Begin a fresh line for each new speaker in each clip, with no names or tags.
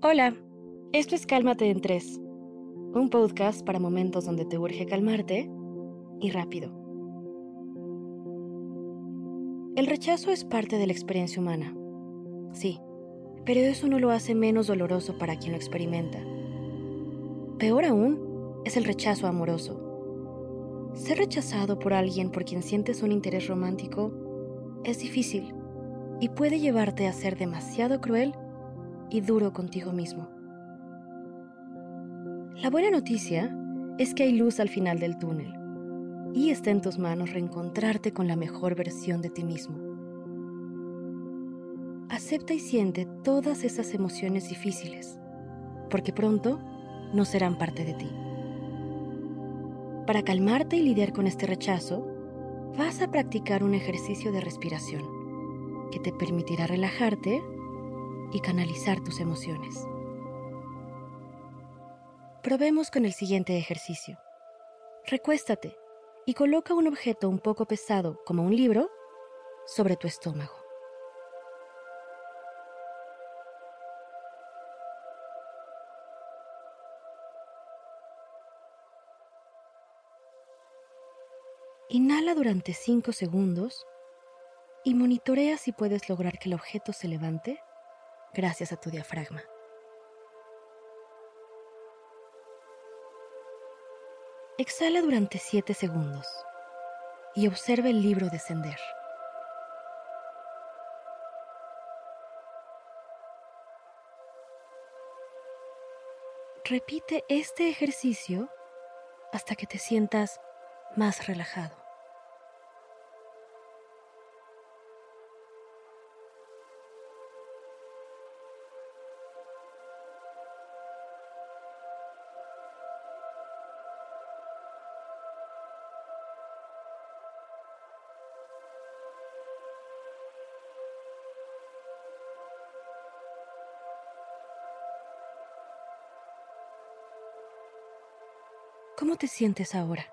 Hola, esto es Cálmate en Tres, un podcast para momentos donde te urge calmarte y rápido. El rechazo es parte de la experiencia humana, sí, pero eso no lo hace menos doloroso para quien lo experimenta. Peor aún es el rechazo amoroso. Ser rechazado por alguien por quien sientes un interés romántico es difícil y puede llevarte a ser demasiado cruel y duro contigo mismo. La buena noticia es que hay luz al final del túnel y está en tus manos reencontrarte con la mejor versión de ti mismo. Acepta y siente todas esas emociones difíciles, porque pronto no serán parte de ti. Para calmarte y lidiar con este rechazo, vas a practicar un ejercicio de respiración que te permitirá relajarte y canalizar tus emociones. Probemos con el siguiente ejercicio. Recuéstate y coloca un objeto un poco pesado, como un libro, sobre tu estómago. Inhala durante 5 segundos y monitorea si puedes lograr que el objeto se levante gracias a tu diafragma. Exhala durante 7 segundos y observa el libro descender. Repite este ejercicio hasta que te sientas más relajado. ¿Cómo te sientes ahora?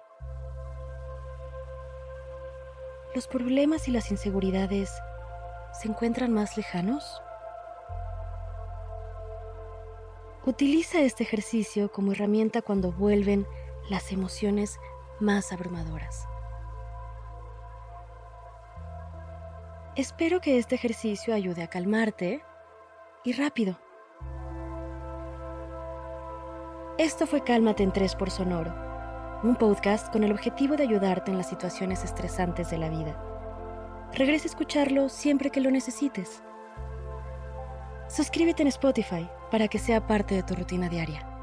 ¿Los problemas y las inseguridades se encuentran más lejanos? Utiliza este ejercicio como herramienta cuando vuelven las emociones más abrumadoras. Espero que este ejercicio ayude a calmarte y rápido. Esto fue Cálmate en 3 por Sonoro, un podcast con el objetivo de ayudarte en las situaciones estresantes de la vida. Regresa a escucharlo siempre que lo necesites. Suscríbete en Spotify para que sea parte de tu rutina diaria.